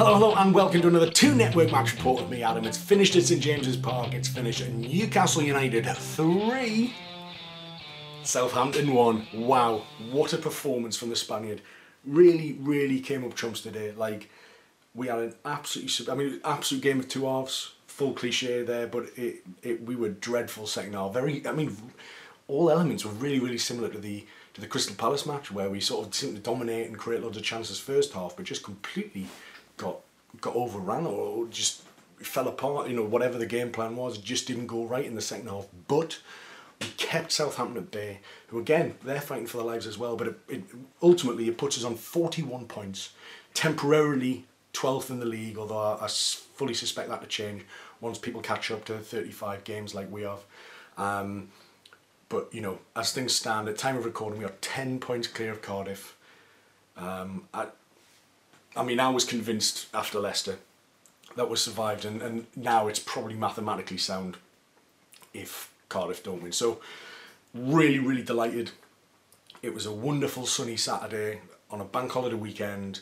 Hello, hello, and welcome to another Toon Network match report with me, Adam. It's finished at St James's Park. It's finished at Newcastle United 3, Southampton 1. Wow, what a performance from the Spaniard. Really, really came up trumps today. Like, we had an absolutely, I mean, absolute game of two halves. Full cliche there, but it, it we were dreadful second half. Very, I mean, all elements were really, really similar to the to the Crystal Palace match, where we sort of seemed to dominate and create loads of chances first half, but just completely got got overrun or just fell apart. You know, whatever the game plan was, just didn't go right in the second half. But we kept Southampton at bay, who again they're fighting for their lives as well. But it, it ultimately it puts us on 41 points, temporarily 12th in the league. Although I, I fully suspect that to change once people catch up to 35 games like we have. Um, but you know, as things stand at time of recording, we are 10 points clear of Cardiff. Um, I mean, I was convinced after Leicester that we survived, and, and now it's probably mathematically sound if Cardiff don't win. So, really, really delighted. It was a wonderful sunny Saturday on a bank holiday weekend.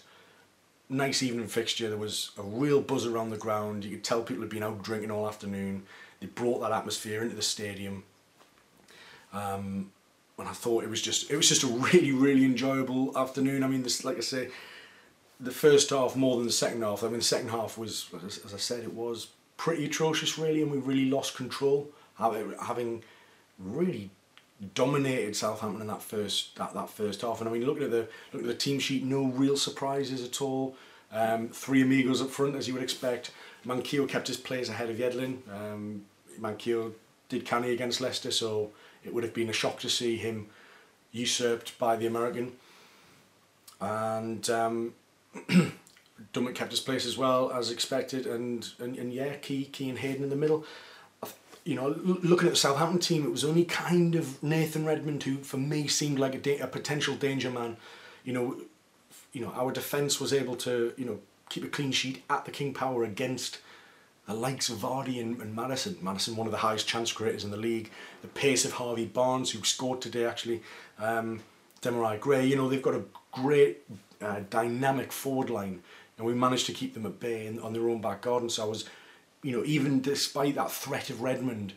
Nice evening fixture. There was a real buzz around the ground. You could tell people had been out drinking all afternoon. They brought that atmosphere into the stadium. Um, and I thought it was just it was just a really really enjoyable afternoon. I mean, this like I say, the first half more than the second half. I mean, the second half was, as I said, it was pretty atrocious really, and we really lost control, having really dominated Southampton in that first that, that first half. And I mean, looking at the look at the team sheet, no real surprises at all. Um, three amigos up front, as you would expect. Manquillo kept his players ahead of Yedlin. Um, Manquillo did canny against Leicester, so it would have been a shock to see him usurped by the American. And um, Dummett kept his place as well as expected, and and, and yeah, Ki, Ki and Hayden in the middle. You know, looking at the Southampton team, it was only kind of Nathan Redmond who, for me, seemed like a, a potential danger man. You know, you know, our defence was able to, you know, keep a clean sheet at the King Power against the likes of Vardy and, and Madison. Maddison, one of the highest chance creators in the league. The pace of Harvey Barnes, who scored today actually. Um, Demarai Gray, you know, they've got a great uh, dynamic forward line, and we managed to keep them at bay in, on their own back garden. So I was, you know, even despite that threat of Redmond,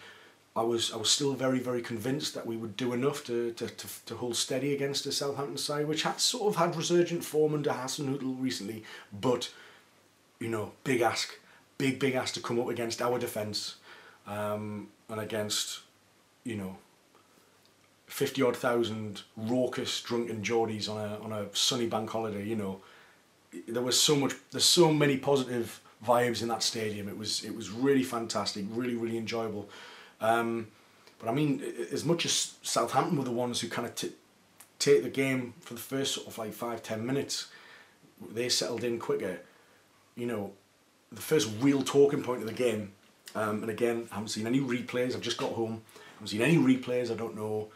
I was I was still very very convinced that we would do enough to to, to, to hold steady against the Southampton side, which had sort of had resurgent form under Hasenhüttl recently, but you know, big ask, big big ask to come up against our defence, um, and against, you know, 50 odd thousand raucous drunken Geordies on a, on a sunny bank holiday, you know, there was so much, there's so many positive vibes in that stadium. It was, it was really fantastic, really, really enjoyable. Um, but I mean, as much as Southampton were the ones who kind of take the game for the first sort of like five, ten minutes, they settled in quicker. You know, the first real talking point of the game, um, and again, I haven't seen any replays. I've just got home. I haven't seen any replays. I don't know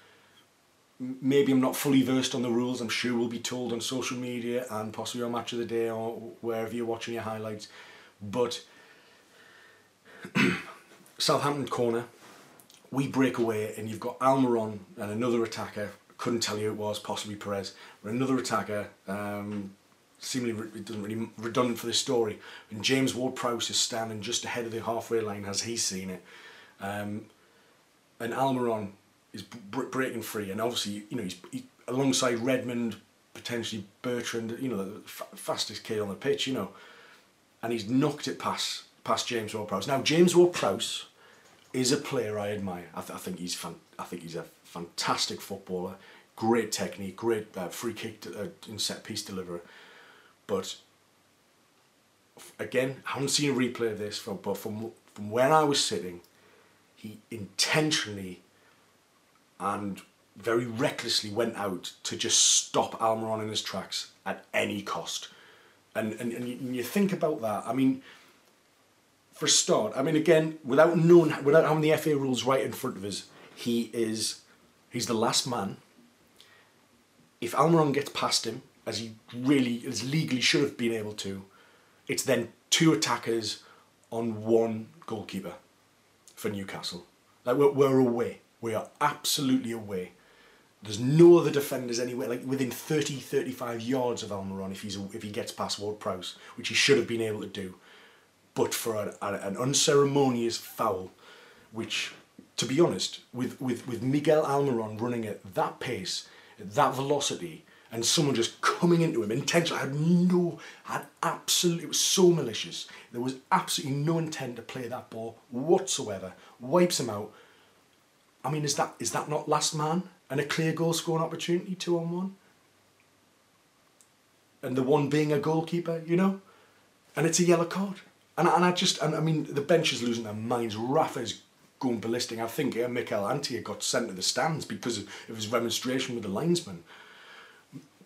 maybe I'm not fully versed on the rules. I'm sure we'll be told on social media and possibly on Match of the Day or wherever you're watching your highlights. But Southampton corner, we break away and you've got Almiron and another attacker. Couldn't tell you it was, possibly Perez, but another attacker. Um, seemingly it doesn't really redundant for this story. And James Ward-Prowse is standing just ahead of the halfway line as he's seen it. Um, and Almiron is breaking free, and obviously, you know, he's he, alongside Redmond, potentially Bertrand, you know, the fastest kid on the pitch, you know, and he's knocked it past past James Ward-Prowse. Now, James Ward-Prowse is a player I admire. I, th- I think he's fan- I think he's a fantastic footballer, great technique, great uh, free kick to, uh, and set piece deliverer, but again, I haven't seen a replay of this, but from from where I was sitting, he intentionally and very recklessly went out to just stop Almiron in his tracks at any cost. And, and, and you, think about that, I mean, for start, I mean, again, without knowing, without having the FA rules right in front of us, he is, he's the last man. If Almiron gets past him, as he really, as legally should have been able to, it's then two attackers on one goalkeeper for Newcastle. Like we're, we're away we are absolutely away. There's no other defenders anywhere, like within 30, 35 yards of Almiron if he's if he gets past Ward Prowse, which he should have been able to do. But for a, a, an unceremonious foul, which, to be honest, with, with, with Miguel Almiron running at that pace, at that velocity, and someone just coming into him intentionally, had no, had absolutely, it was so malicious. There was absolutely no intent to play that ball whatsoever. Wipes him out. I mean, is that is that not last man? and a clear goal scoring opportunity, two on one. And the one being a goalkeeper, you know? And it's a yellow card. And, and I just, and I mean, the bench is losing their minds. Rafa's going ballistic. I think uh, Mikel Antia got sent to the stands because of, of his remonstration with the linesman.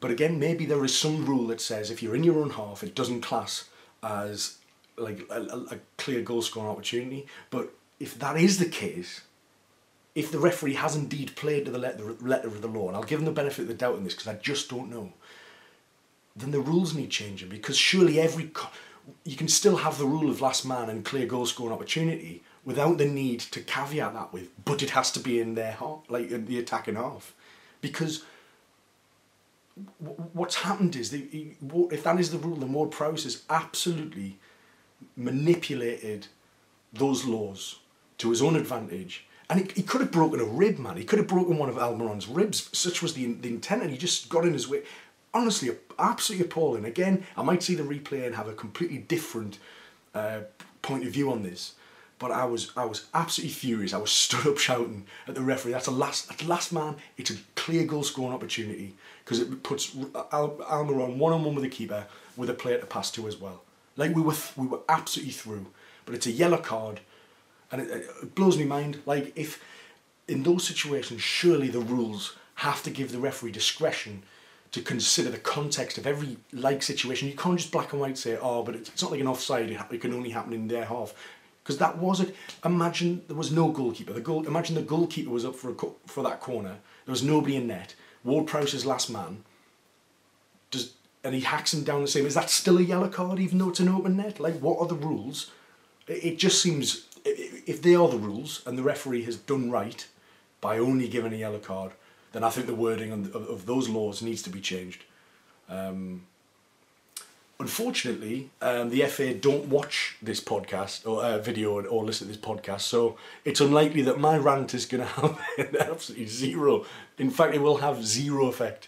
But again, maybe there is some rule that says if you're in your own half, it doesn't class as like a, a clear goal scoring opportunity. But if that is the case, if the referee has indeed played to the letter, letter of the law, and I'll give him the benefit of the doubt in this because I just don't know, then the rules need changing because surely every you can still have the rule of last man and clear goal scoring opportunity without the need to caveat that with, but it has to be in their half, like in the attacking half, because what's happened is the, if that is the rule, then Ward Prowse has absolutely manipulated those laws to his own advantage and he, he could have broken a rib, man. He could have broken one of Almiron's ribs. Such was the, the intent, and he just got in his way. Honestly, absolutely appalling. Again, I might see the replay and have a completely different uh, point of view on this. But I was I was absolutely furious. I was stood up shouting at the referee. That's a last that's the last man. It's a clear goal scoring opportunity because it puts Al, Almiron one on one with the keeper with a player to pass to as well. Like we were we were absolutely through. But it's a yellow card and it, it blows me mind. Like if in those situations, surely the rules have to give the referee discretion to consider the context of every like situation. You can't just black and white say, oh, but it's, not like an offside. It can only happen in their half. Because that was it. Imagine there was no goalkeeper. The goal. Imagine the goalkeeper was up for a, for that corner. There was nobody in net. Ward Prowse's last man. Does and he hacks him down the same. Is that still a yellow card, even though it's an open net? Like, what are the rules? It, it just seems if they are the rules and the referee has done right by only giving a yellow card, then I think the wording of, of those laws needs to be changed. Um, unfortunately, um, the FA don't watch this podcast or uh, video or listen to this podcast, so it's unlikely that my rant is going to have absolutely zero. In fact, it will have zero effect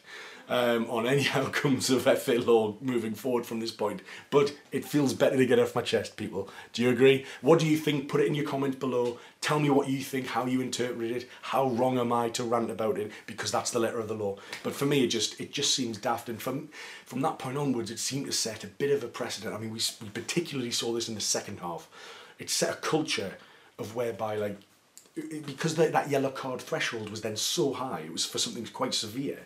um, on any outcomes of FA law moving forward from this point. But it feels better to get off my chest, people. Do you agree? What do you think? Put it in your comments below. Tell me what you think, how you interpret it, how wrong am I to rant about it, because that's the letter of the law. But for me, it just it just seems daft. And from from that point onwards, it seemed to set a bit of a precedent. I mean, we, we particularly saw this in the second half. It set a culture of whereby like because the, that yellow card threshold was then so high, it was for something quite severe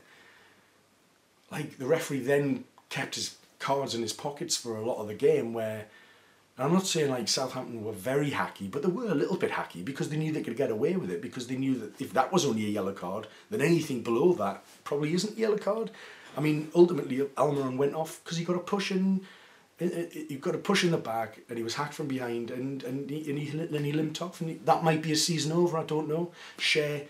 like the referee then kept his cards in his pockets for a lot of the game where I'm not saying like Southampton were very hacky, but they were a little bit hacky because they knew they could get away with it because they knew that if that was only a yellow card, then anything below that probably isn't yellow card. I mean, ultimately Almiron went off because he got a push in, eh, eh, eh, he got a push in the back and he was hacked from behind and and he, and he then he limped off and he, that might be a season over. I don't know. Schär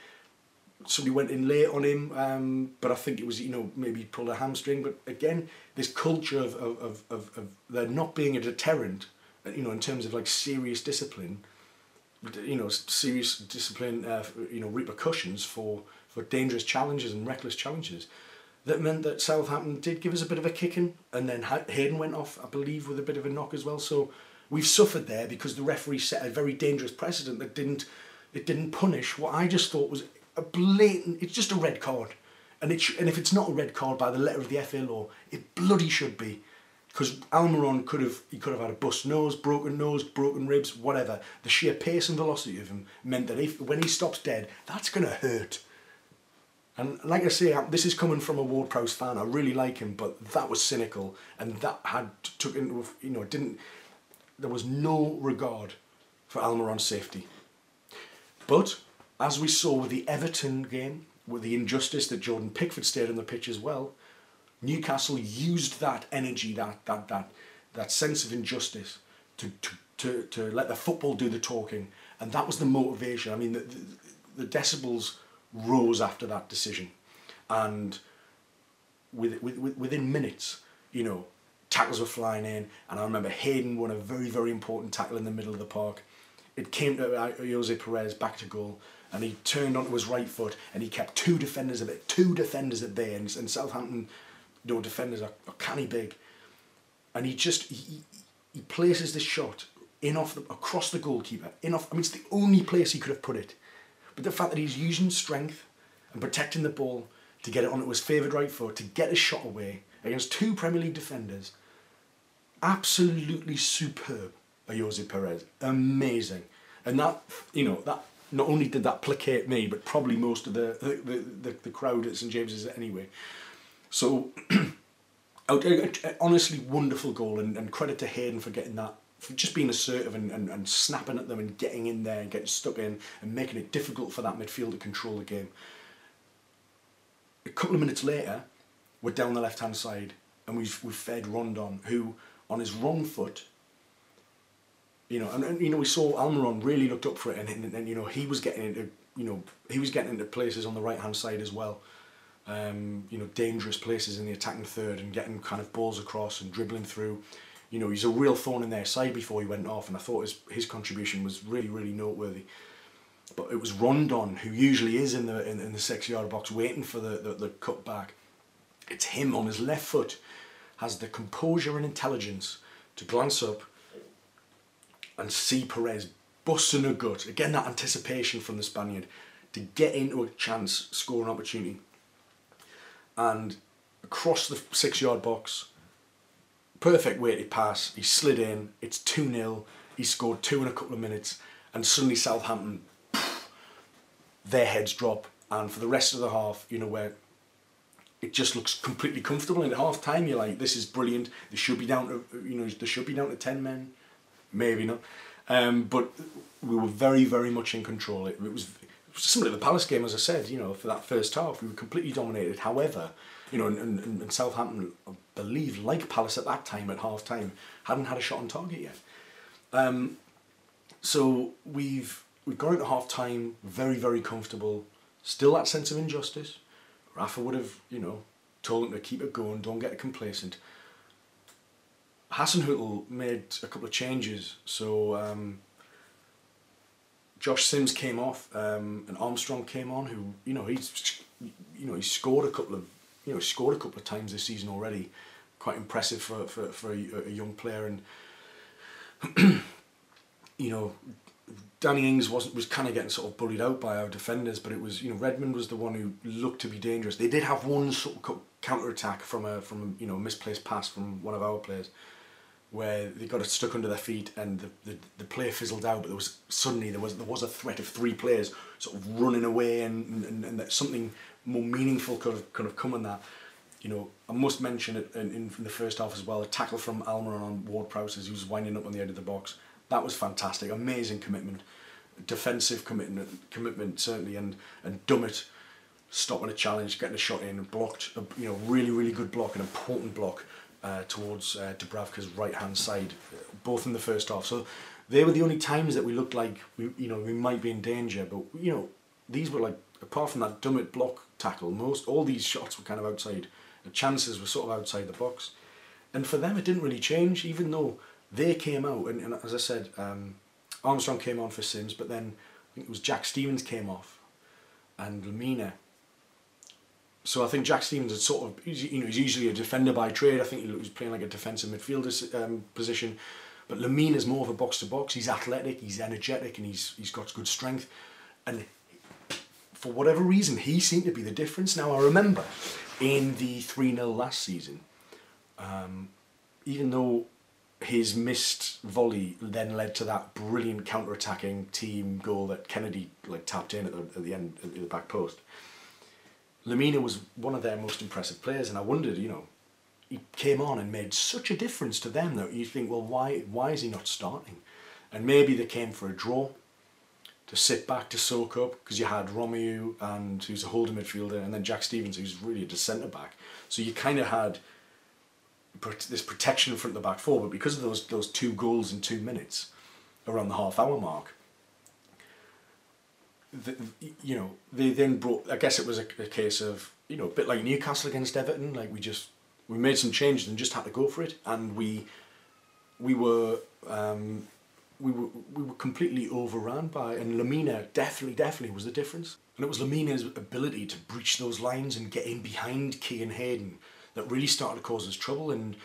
somebody went in late on him, um, but I think it was, you know, maybe he pulled a hamstring. But again, this culture of, of, of, of, there not being a deterrent, uh, you know, in terms of like serious discipline, you know, serious discipline, uh, you know, repercussions for, for dangerous challenges and reckless challenges. That meant that Southampton did give us a bit of a kicking, and then Hayden went off, I believe, with a bit of a knock as well. So we've suffered there because the referee set a very dangerous precedent that didn't it didn't punish what I just thought was a blatant. It's just a red card, and it sh- and if it's not a red card by the letter of the FA law, it bloody should be, because Almiron could have he could have had a bust nose, broken nose, broken ribs, whatever. The sheer pace and velocity of him meant that if when he stops dead, that's gonna hurt. And like I say, this is coming from a Ward Prowse fan. I really like him, but that was cynical, and that had took into you know didn't. There was no regard for Almiron's safety. But as we saw with the Everton game, with the injustice that Jordan Pickford stayed on the pitch as well, Newcastle used that energy, that that that that sense of injustice to to, to, to let the football do the talking, and that was the motivation. I mean, the, the, the decibels rose after that decision. and with, with, with, within minutes, you know, tackles were flying in, and I remember Hayden won a very, very important tackle in the middle of the park. It came to uh, Ayoze Perez back to goal, and he turned onto his right foot, and he kept two defenders at it, two defenders at bay, and, and Southampton, you know, defenders are, are canny big, and he just he, he places this shot in off the, across the goalkeeper, in off. I mean, it's the only place he could have put it, but the fact that he's using strength and protecting the ball to get it onto his favoured right foot to get a shot away against two Premier League defenders absolutely superb Ayoze Perez. Amazing. And that, you know, that not only did that placate me, but probably most of the the, the, the crowd at St James's anyway. So, uh, uh, honestly, wonderful goal, and, and credit to Hayden for getting that, just being assertive and, and, and snapping at them and getting in there and getting stuck in and making it difficult for that midfield to control the game. A couple of minutes later, we're down the left hand side and we've, we've fed Rondon, who on his wrong foot. You know, and, and you know we saw Almiron really looked up for it, and, and, you know he was getting into you know he was getting into places on the right hand side as well. Um, you know, dangerous places in the attacking third and getting kind of balls across and dribbling through. You know, he's a real thorn in their side before he went off, and I thought his his contribution was really really noteworthy. But it was Rondon who usually is in the in, in the six yard box waiting for the, the, the cut back. It's him on his left foot has the composure and intelligence to glance up and see Perez busting a gut. Again, that anticipation from the Spaniard to get into a chance, score an opportunity. And across the six yard box, perfect weighted pass. He slid in, it's 2 0. He scored two in a couple of minutes, and suddenly Southampton, their heads drop. And for the rest of the half, you know, where it just looks completely comfortable. And at half time, you're like, this is brilliant. They should be down to, you know, they should be down to 10 men. Maybe not. Um, but we were very, very much in control. It, it was similar to the Palace game, as I said, you know, for that first half, we were completely dominated. However, you know, and, and, and Southampton, I believe, like Palace at that time, at half time, hadn't had a shot on target yet. Um, so we've we've gone into half time very, very comfortable. Still that sense of injustice, Rafa would have, you know, told him to keep it going, don't get complacent. Hasenhüttl made a couple of changes, so um, Josh Sims came off um, and Armstrong came on, who you know he's you know he scored a couple of you know scored a couple of times this season already, quite impressive for for, for a, a young player. And you know Danny Ings wasn't was kind of getting sort of bullied out by our defenders, but it was you know Redmond was the one who looked to be dangerous. They did have one sort of counter attack from a from you know misplaced pass from one of our players, where they got stuck under their feet and the, the, the play fizzled out. But there was suddenly there was there was a threat of three players sort of running away and and, and that something more meaningful could have could have come in that. You know, I must mention it in, in the first half as well. A tackle from Almiron on Ward Prowse as he was winding up on the end of the box that was fantastic. Amazing commitment, defensive commitment, commitment certainly, and and Dummett stopping a challenge, getting a shot in, blocked. A, you know, really really good block, an important block uh, towards uh, Dubravka's right hand side, both in the first half. So they were the only times that we looked like we you know we might be in danger, but you know these were like apart from that Dummett block tackle, most all these shots were kind of outside. The chances were sort of outside the box, and for them it didn't really change, even though they came out, and, and as I said, um, Armstrong came on for Sims, but then I think it was Jack Stephens came off, and Lemina. So I think Jack Stephens is sort of, you know, he's usually a defender by trade. I think he was playing like a defensive midfielder um, position, but Lamine Lemina's more of a box to box. He's athletic, he's energetic, and he's he's got good strength, and for whatever reason, he seemed to be the difference. Now I remember in the three 0 last season, um, even though his missed volley then led to that brilliant counter-attacking team goal that Kennedy like tapped in at the, at the end at the back post. Lemina was one of their most impressive players, and I wondered, you know, he came on and made such a difference to them that you think, well, why why is he not starting? And maybe they came for a draw to sit back to soak up because you had Romeu and who's a holding midfielder, and then Jack Stephens who's really a centre back. So you kind of had this protection in front of the back four, but because of those those two goals in two minutes around the half hour mark, the, you know, they then brought. I guess it was a, a case of you know, a bit like Newcastle against Everton. Like we just we made some changes and just had to go for it, and we we were um, we were we were completely overrun by, and Lemina definitely definitely was the difference. And it was Lemina's ability to breach those lines and get in behind Ki and Hayden that really started to cause us trouble. And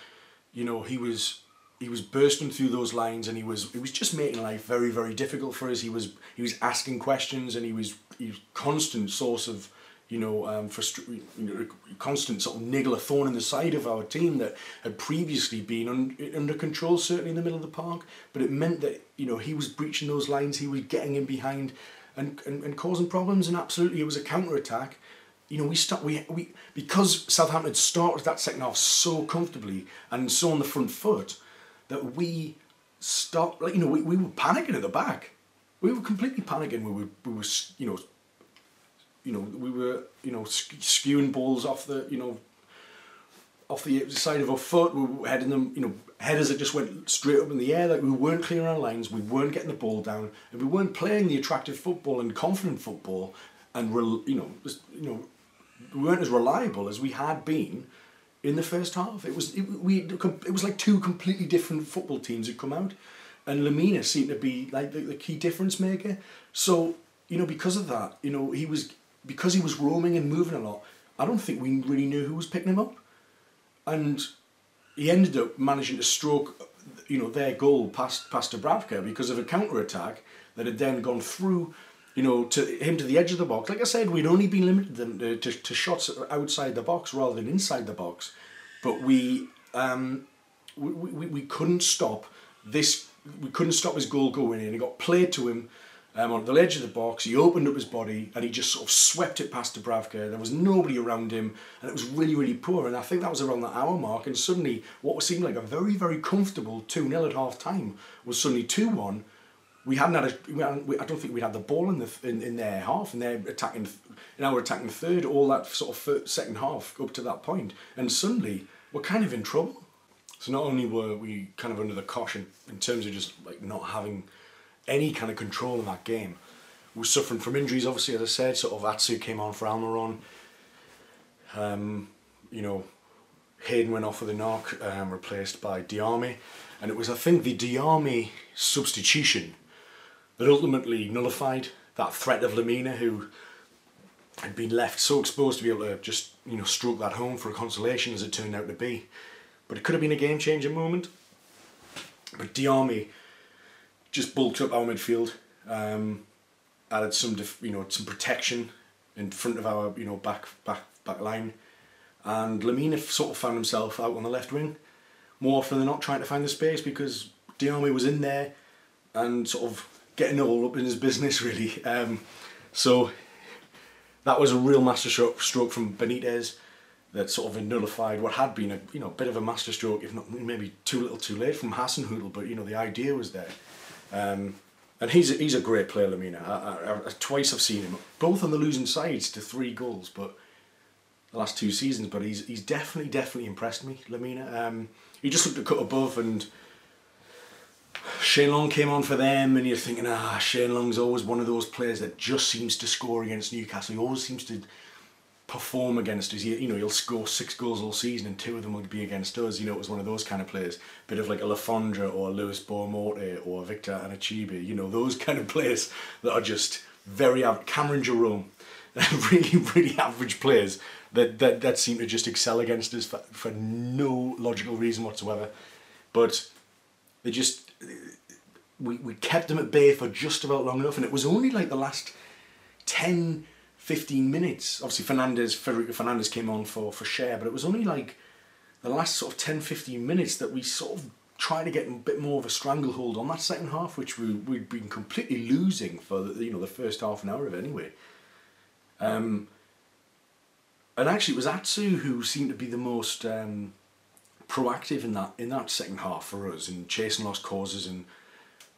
you know he was he was bursting through those lines and he was he was just making life very very difficult for us. He was he was asking questions and he was he was constant source of you know, um, frustra- you know, constant sort of niggle, a thorn in the side of our team that had previously been un- under control, certainly in the middle of the park. But it meant that you know he was breaching those lines, he was getting in behind, and and, and causing problems. And absolutely, it was a counter attack. You know, we start we we because Southampton started that second half so comfortably and so on the front foot that we stopped. Like you know, we, we were panicking at the back. We were completely panicking. We were we were you know you know, we were, you know, skewing balls off the, you know, off the side of our foot. We were heading them, you know, headers that just went straight up in the air. Like we weren't clearing our lines, we weren't getting the ball down, and we weren't playing the attractive football and confident football, and you know, just, you know, we weren't as reliable as we had been in the first half. It was it, we it was like two completely different football teams had come out, and Lemina seemed to be like the, the key difference maker. So you know, because of that, you know, he was because he was roaming and moving a lot, I don't think we really knew who was picking him up. And he ended up managing to stroke, you know, their goal past past Dubravka because of a counter attack that had then gone through, you know, to him to the edge of the box. Like I said, we'd only been limited to, to, to shots outside the box rather than inside the box, but we um, we, we, we couldn't stop this. We couldn't stop his goal going in. It got played to him um, on the edge of the box. He opened up his body and he just sort of swept it past Dubravka. There was nobody around him and it was really, really poor. And I think that was around the hour mark. And suddenly, what seemed like a very, very comfortable 2 0 at half time was suddenly 2 1. We hadn't had a. We hadn't, we, I don't think we had the ball in the in, in their half, and they're attacking. In our attacking third, all that sort of first, second half up to that point, and suddenly we're kind of in trouble. So not only were we kind of under the caution in terms of just like not having any kind of control in that game. Was suffering from injuries, obviously, as I said. Sort of Atsu came on for Almiron. Um, you know, Hayden went off with a knock, um, replaced by Diame. And it was, I think, the Diame substitution that ultimately nullified that threat of Lemina who had been left so exposed to be able to just, you know, stroke that home for a consolation as it turned out to be. But it could have been a game changing moment. But Diame just bulked up our midfield, um, added some you know some protection in front of our you know back back back line, and Lemina sort of found himself out on the left wing, more often than not trying to find the space because Diame was in there, and sort of getting all up in his business really. Um, so that was a real masterstroke stroke from Benitez that sort of nullified what had been a you know bit of a masterstroke, if not maybe too little too late from Hasenhüttl, but you know the idea was there. Um, and he's a, he's a great player, Lemina. I, I, I, twice I've seen him, both on the losing sides to three goals, but the last two seasons. But he's he's definitely definitely impressed me, Lemina. Um, he just looked a cut above, and Shane Long came on for them, and you're thinking, ah, Shane Long's always one of those players that just seems to score against Newcastle. He always seems to perform against us. You know, he'll score six goals all season, and two of them would be against us. You know, it was one of those kind of players, A bit of like a Le Fondre or a Lewis Boa Morte or Victor Anichebe. You know, those kind of players that are just very average. Cameron Jerome, really, really average players that, that that seem to just excel against us for, for no logical reason whatsoever. But they just we, we kept them at bay for just about long enough, and it was only like the last ten 15 minutes. Obviously, Fernandez, Federico Fernandez came on for, for Schär, but it was only like the last sort of 10 15 minutes that we sort of tried to get a bit more of a stranglehold on that second half, which we, we'd been completely losing for the, you know the first half an hour of it anyway. Um, and actually, it was Atsu who seemed to be the most um, proactive in that in that second half for us in chasing lost causes and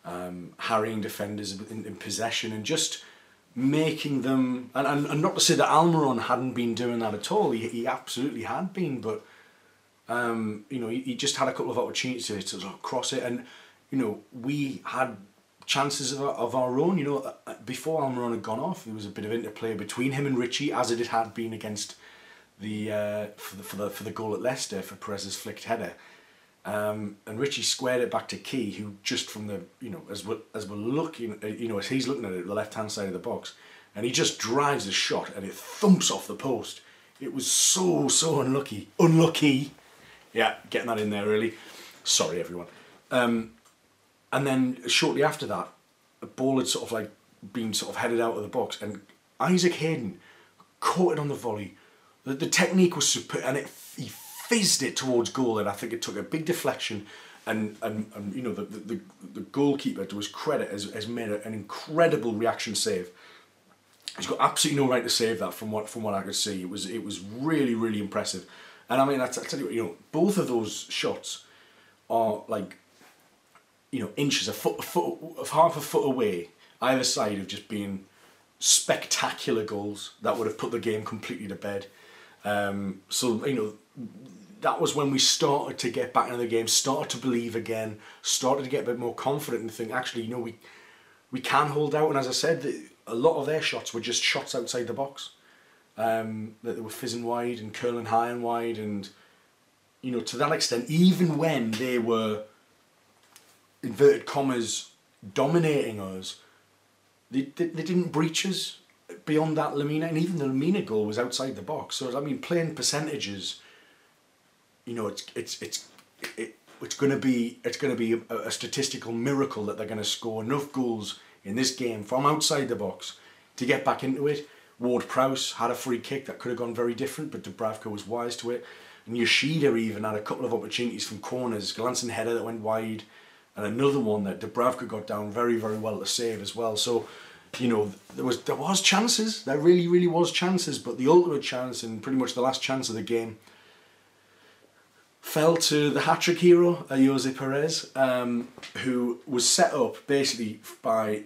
um, harrying defenders in, in possession and just making them and, and, and not to say that Almiron hadn't been doing that at all he, he absolutely had been but um, you know he, he just had a couple of opportunities to, sort of cross it and you know we had chances of, of our own you know uh, before Almiron had gone off there was a bit of interplay between him and Ritchie as it had been against the, uh, for the for the for the goal at Leicester for Perez's flicked header. Um, and Ritchie squared it back to Ki, who just from the you know as we're as we're looking, uh, you know as he's looking at it, the left hand side of the box, and he just drives the shot and it thumps off the post. It was so so unlucky, unlucky. Yeah, getting that in there really. Sorry everyone. Um, and then shortly after that, the ball had sort of like been sort of headed out of the box, and Isaac Hayden caught it on the volley. The, the technique was super, and it he fizzed it towards goal, and I think it took a big deflection. And, and, and you know the, the, the goalkeeper to his credit has, has made an incredible reaction save. He's got absolutely no right to save that from what from what I could see. It was it was really really impressive, and I mean I, tell you what you know both of those shots are like you know inches a foot a foot of half a foot away either side of just being spectacular goals that would have put the game completely to bed. Um, so you know that was when we started to get back into the game, started to believe again, started to get a bit more confident and think actually you know we we can hold out. And as I said, a lot of their shots were just shots outside the box. Um, that they were fizzing wide and curling high and wide, and you know to that extent, even when they were inverted commas dominating us, they, they, they didn't breach us beyond that Lemina and even the Lemina goal was outside the box. So I mean, playing percentages, you know, it's it's it's it, it's going to be it's going to be a, a statistical miracle that they're going to score enough goals in this game from outside the box to get back into it. Ward Prowse had a free kick that could have gone very different, but Dubravka was wise to it. And Yoshida even had a couple of opportunities from corners, glancing header that went wide, and another one that Dubravka got down very, very well to save as well. So, you know, there was there was chances. There really, really was chances, but the ultimate chance and pretty much the last chance of the game fell to the hat-trick hero, uh, Ayoze Perez, um, who was set up basically by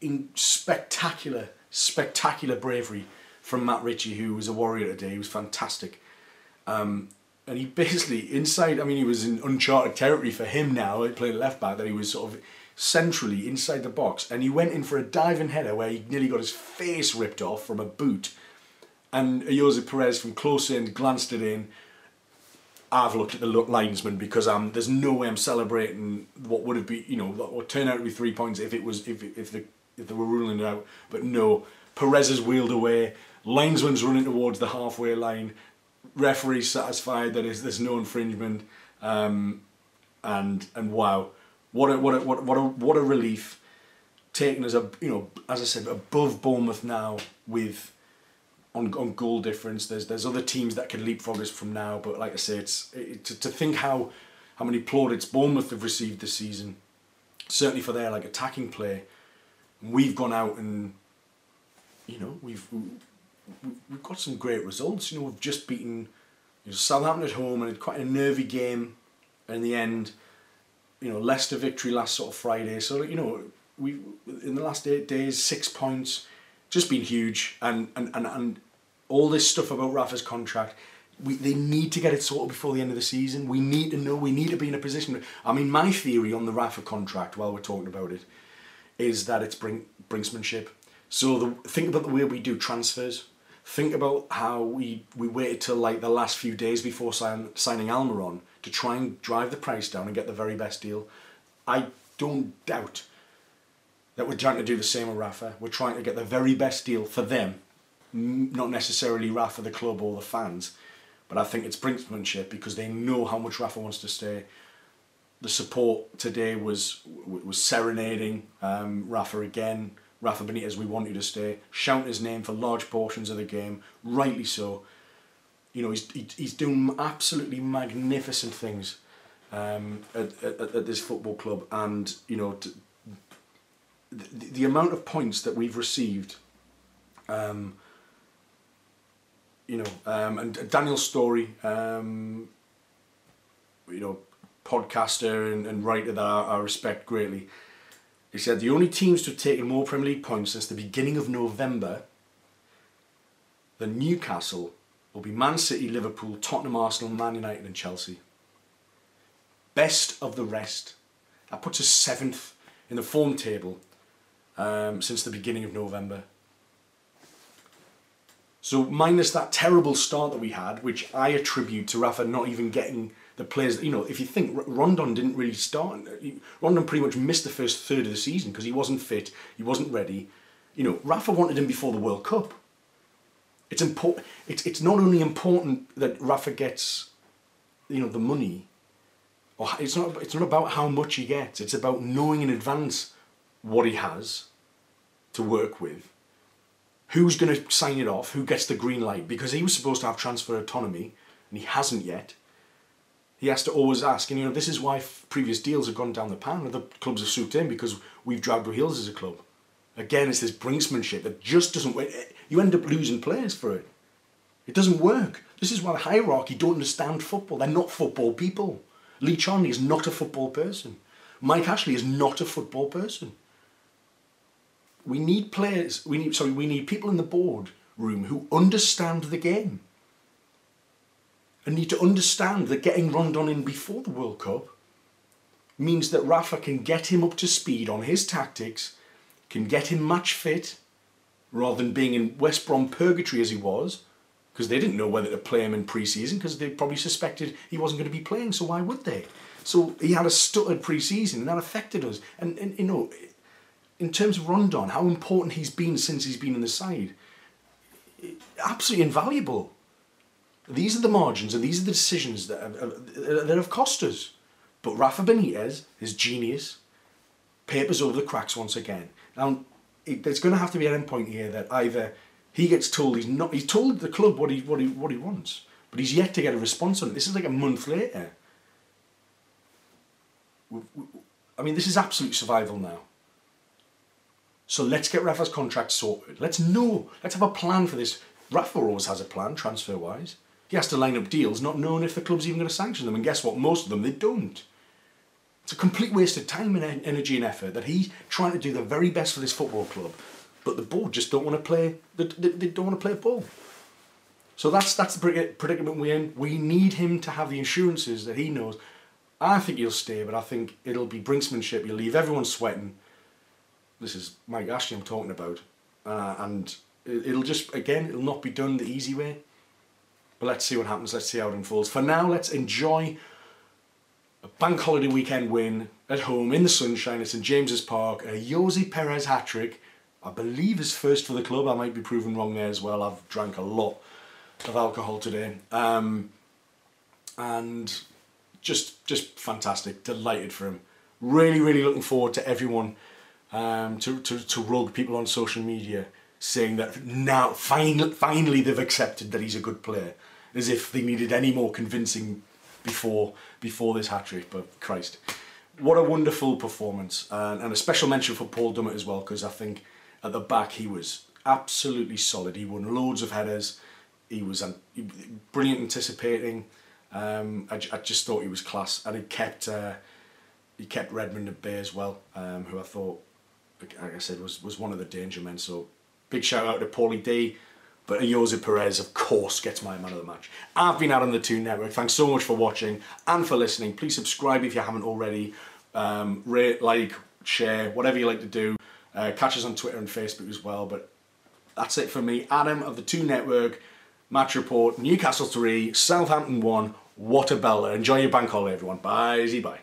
in spectacular, spectacular bravery from Matt Ritchie, who was a warrior today. He was fantastic. Um, and he basically, inside, I mean, he was in uncharted territory for him now, playing left back, that he was sort of centrally inside the box. And he went in for a diving header where he nearly got his face ripped off from a boot. And Ayoze Perez from close in glanced it in. I've looked at the linesman because um, there's no way I'm celebrating what would have been, you know, what would turn out to be three points if it was if if the if they were ruling it out. But no, Perez has wheeled away. Linesman's running towards the halfway line. Referee satisfied that there's no infringement. Um, and and wow, what a what a what, what a what a relief. Taken as a you know as I said above Bournemouth now with on, on goal difference. There's there's other teams that can leapfrog us from now, but like I say, it's it, to, to think how how many plaudits Bournemouth have received this season, certainly for their like attacking play, we've gone out and you know we've we've got some great results. You know we've just beaten you know, Southampton at home and quite a nervy game. In the end, you know Leicester victory last sort of Friday. So you know we in the last eight days six points, just been huge and and and, and all this stuff about Rafa's contract. We, they need to get it sorted before the end of the season. We need to know. We need to be in a position. I mean, my theory on the Rafa contract, while we're talking about it, is that it's bring, brinksmanship. So the, think about the way we do transfers. Think about how we, we waited till like the last few days before sign, signing Almiron to try and drive the price down and get the very best deal. I don't doubt that we're trying to do the same with Rafa. We're trying to get the very best deal for them, not necessarily Rafa the club or the fans, but I think it's brinksmanship because they know how much Rafa wants to stay the support today was was serenading um, Rafa again. Rafa Benitez, we want you to stay. Shouting his name for large portions of the game, rightly so. You know, he's he's doing absolutely magnificent things um, at, at, at this football club, and you know, to, the, the amount of points that we've received. Um, you know, um, and Daniel Storey, um, you know, podcaster and, and writer that I, I respect greatly. He said the only teams to have taken more Premier League points since the beginning of November than Newcastle will be Man City, Liverpool, Tottenham, Arsenal, Man United, and Chelsea. Best of the rest. That puts us seventh in the form table um, since the beginning of November. So minus that terrible start that we had, which I attribute to Rafa not even getting the players. You know, if you think Rondon didn't really start, Rondon pretty much missed the first third of the season because he wasn't fit, he wasn't ready. You know, Rafa wanted him before the World Cup. It's important. It's it's not only important that Rafa gets, you know, the money. Or it's not. It's not about how much he gets. It's about knowing in advance what he has to work with who's going to sign it off, who gets the green light, because he was supposed to have transfer autonomy and he hasn't yet. He has to always ask, and you know, this is why previous deals have gone down the pan, other clubs have swooped in because we've dragged our heels as a club. Again, it's this brinksmanship that just doesn't work. You end up losing players for it. It doesn't work. This is why the hierarchy don't understand football. They're not football people. Lee Charnley is not a football person. Mike Ashley is not a football person we need players. We need sorry. We need people in the board room who understand the game and need to understand that getting Rondon in before the World Cup means that Rafa can get him up to speed on his tactics, can get him match fit, rather than being in West Brom purgatory as he was, because they didn't know whether to play him in pre-season because they probably suspected he wasn't going to be playing. So why would they? So he had a stuttered pre-season and that affected us. And, and you know, in terms of Rondon, how important he's been since he's been in the side, absolutely invaluable. These are the margins and these are the decisions that have, that have cost us. But Rafa Benitez, his genius, papers over the cracks once again. Now, it, there's going to have to be an end point here that either he gets told he's not, he's told the club what he, what he, what he wants, but he's yet to get a response on it. This is like a month later. I mean, this is absolute survival now. So let's get Rafa's contract sorted. Let's know. Let's have a plan for this. Rafa always has a plan, transfer wise. He has to line up deals, not knowing if the club's even going to sanction them. And guess what? Most of them, they don't. It's a complete waste of time and energy and effort that he's trying to do the very best for this football club, but the board just don't want to play. They, don't want to play ball. So that's that's the predicament we're in. We need him to have the assurances that he knows. I think he'll stay, but I think it'll be brinksmanship. You'll leave everyone sweating this is Mike Ashley I'm talking about, uh, and it'll just again it'll not be done the easy way. But let's see what happens. Let's see how it unfolds. For now, let's enjoy a bank holiday weekend win at home in the sunshine at St James's Park. A Ayoze Perez hat trick. I believe is first for the club. I might be proven wrong there as well. I've drank a lot of alcohol today. Um, and just just fantastic. Delighted for him. Really, really looking forward to everyone um, to, to, to rug people on social media saying that now finally, finally they've accepted that he's a good player, as if they needed any more convincing before before this hat trick. But Christ, what a wonderful performance, and, and a special mention for Paul Dummett as well, because I think at the back he was absolutely solid. He won loads of headers. He was brilliant anticipating. Um, I, I just thought he was class, and he kept uh, he kept Redmond at bay as well, um, who I thought like I said, was, was one of the danger men. So big shout out to Paulie D. But Ayoze Perez, of course, gets my man of the match. I've been out on the Toon Network. Thanks so much for watching and for listening. Please subscribe if you haven't already. Um, rate, like, share, whatever you like to do. Uh, catch us on Twitter and Facebook as well. But that's it for me. Adam of the Toon Network. Match report. Newcastle 3, Southampton 1. What a beller. Enjoy your bank holiday, everyone. Bye. Easy bye.